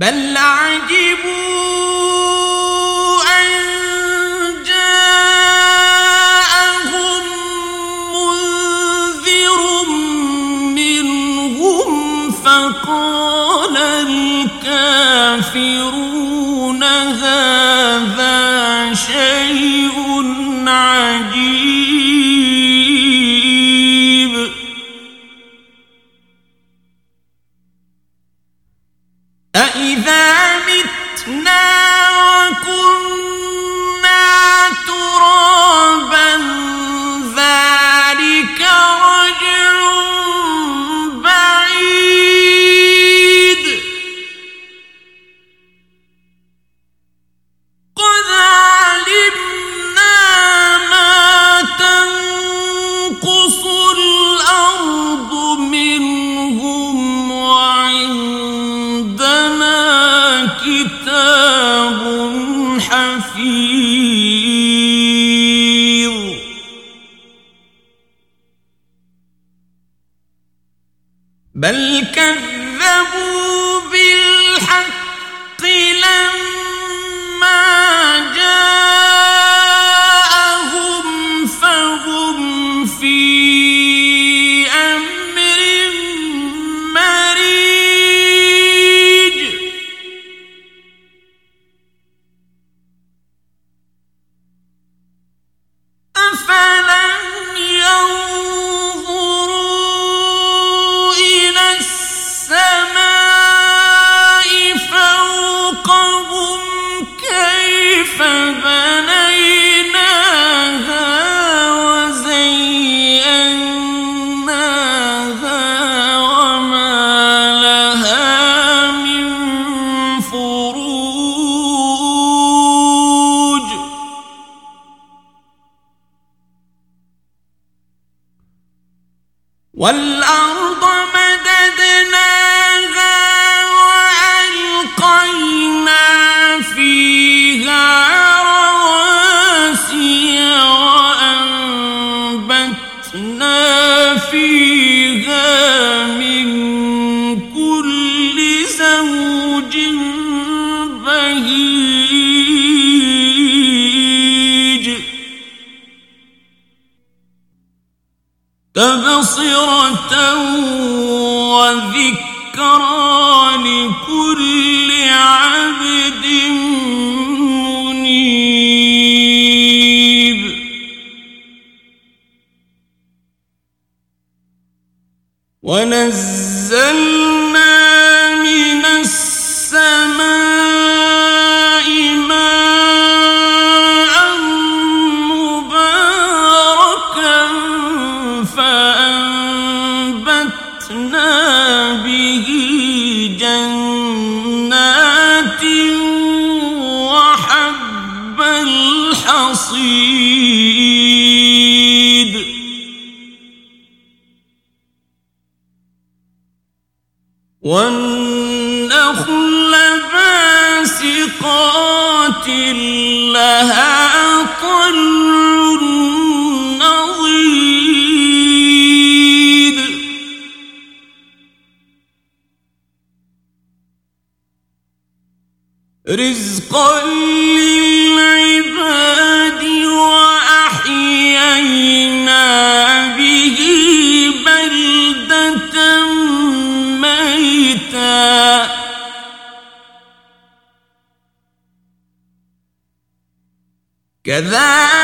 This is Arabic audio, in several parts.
بل عجبوا بل كذبوا وذكرى لكل عبد منيب. ونزلنا والنخل باسقات لها طلع نضيد رزقا لي كذلك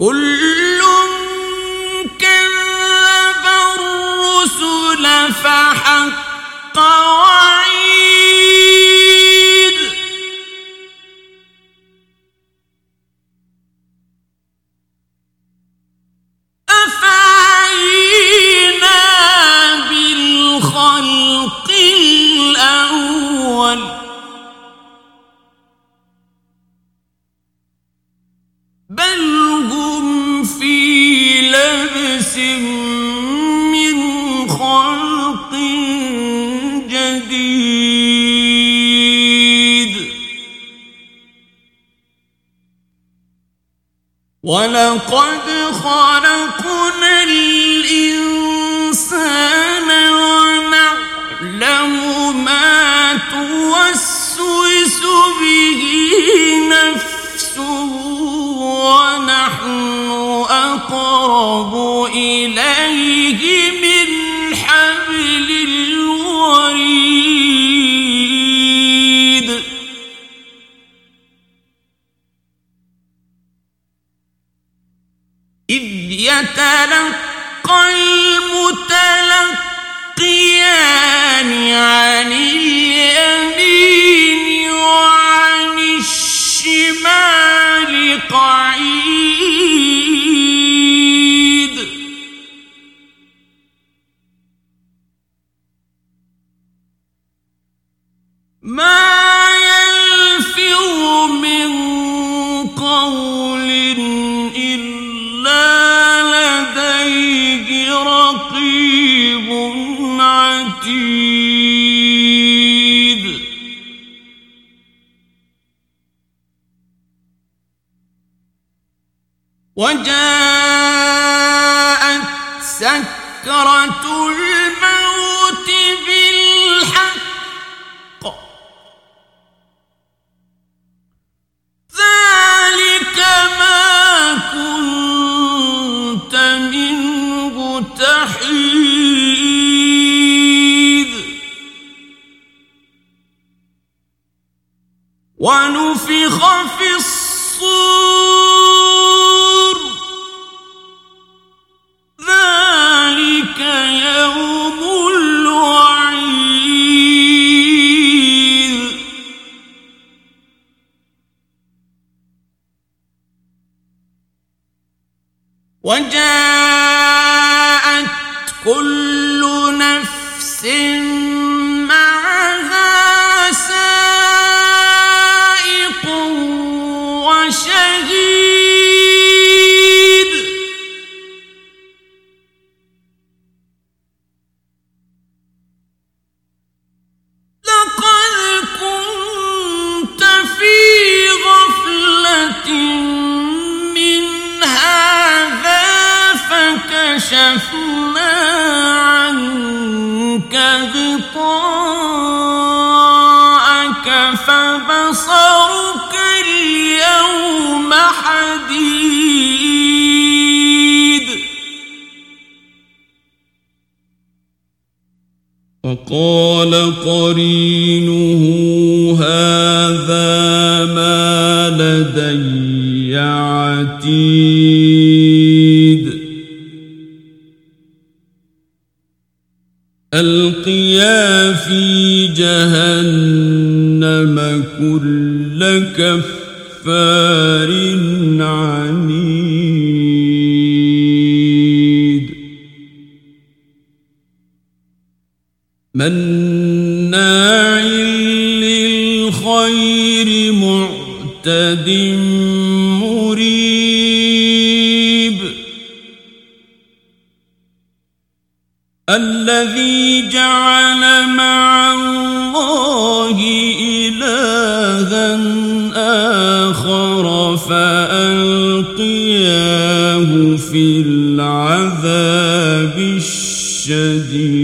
كل كذب الرسل فحق وعيد من خلق جديد ولقد خلقنا أقرب إليه من حبل الوريد. إذ يتلقى المتلقيان عن اليمين وعن الشمال قعيد. ما يلفظ من قول إلا لديه رقيب عتيد. وجاءت سكرة وجاءت كل عنك غطاءك فبصرك اليوم حديد. وقال قرينه ألقيا في جهنم كل كفار عنيد. مناع الذي جعل مع الله إلها آخر فألقياه في العذاب الشديد.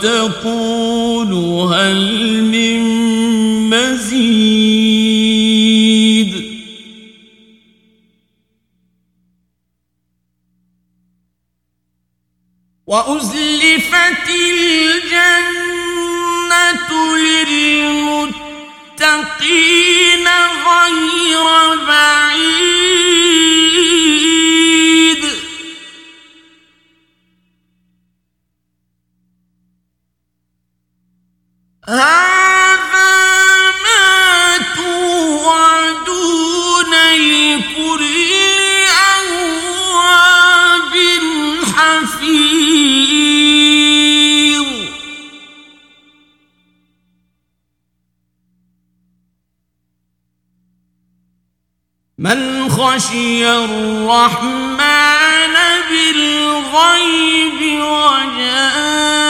وتقول هل من مزيد؟ وأزلفت الجنة للمتقين غير بعيد. من خشي الرحمن بالغيب وجاء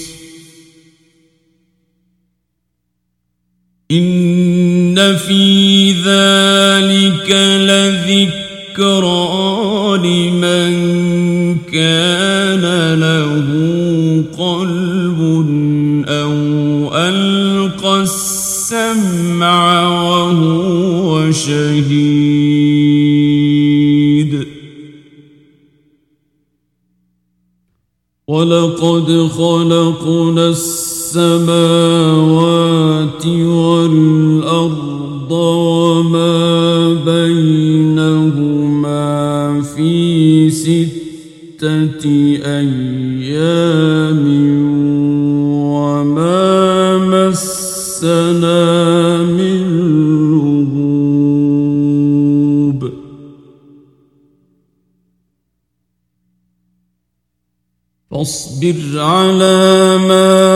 في ذلك لذكرى لمن كان له قلب أو ألقى السمع وهو شهيد. ولقد خلقنا السماوات والأرض وما بينهما في ستة أيام وما مسنا من لغوب فاصبر على ما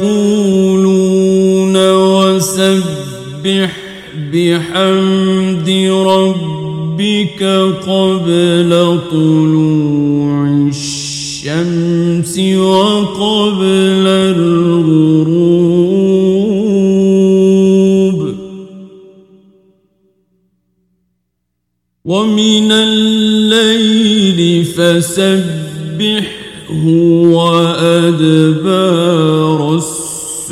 يقولون وسبح بحمد ربك قبل طلوع الشمس وقبل الغروب. ومن الليل فسبحه وأدبار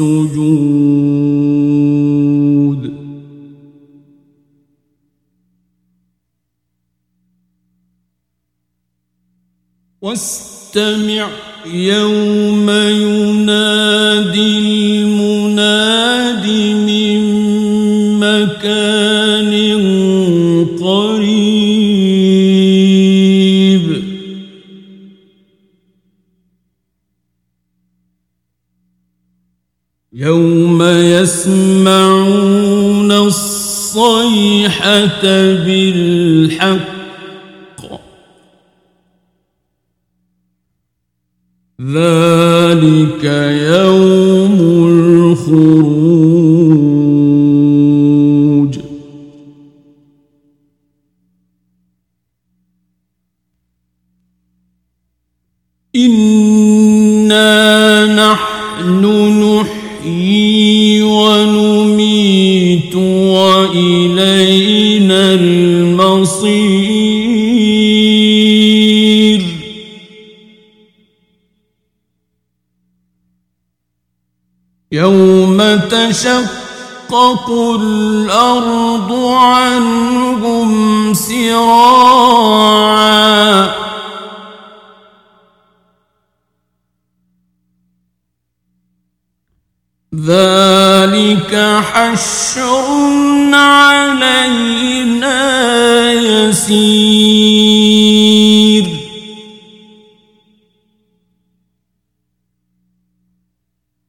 السجود. واستمع يوم ينادي المناد من مكان يوم يسمعون الصيحة بالحق. ذلك يوم الخروج. يوم تشقق الأرض عنهم سراعا. ذلك حشر علينا يسير.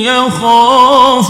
يخاف